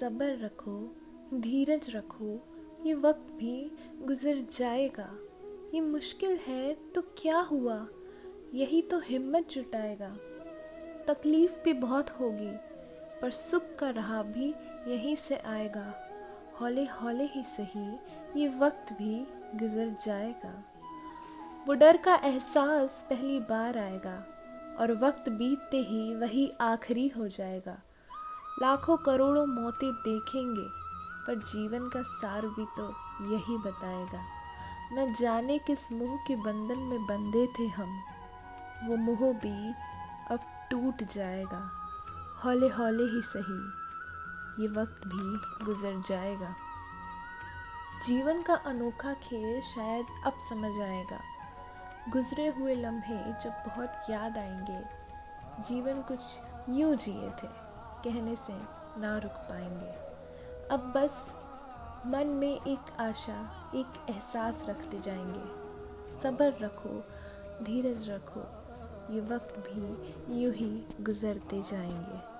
सब्र रखो, धीरज रखो, ये वक्त भी गुजर जाएगा। ये मुश्किल है तो क्या हुआ? यही तो हिम्मत जुटाएगा। तकलीफ़ भी बहुत होगी, पर सुख का राह भी यहीं से आएगा। हौले हौले ही सही, ये वक्त भी गुजर जाएगा। वो डर का एहसास पहली बार आएगा, और वक्त बीतते ही वही आखिरी हो जाएगा। लाखों करोड़ों मौतें देखेंगे, पर जीवन का सार भी तो यही बताएगा। न जाने किस मुँह के बंधन में बंधे थे हम। वो मुँह भी अब टूट जाएगा। हौले हौले ही सही, ये वक्त भी गुजर जाएगा। जीवन का अनोखा खेल शायद अब समझ आएगा। गुजरे हुए लम्हे जब बहुत याद आएँगे, जीवन कुछ यूँ जिए थे। कहने से ना रुक पाएँगे। अब बस मन में एक आशा, एक एहसास रखते जाएँगे। सब्र रखो, धीरज रखो, ये वक्त भी यूँ ही गुज़रते जाएँगे।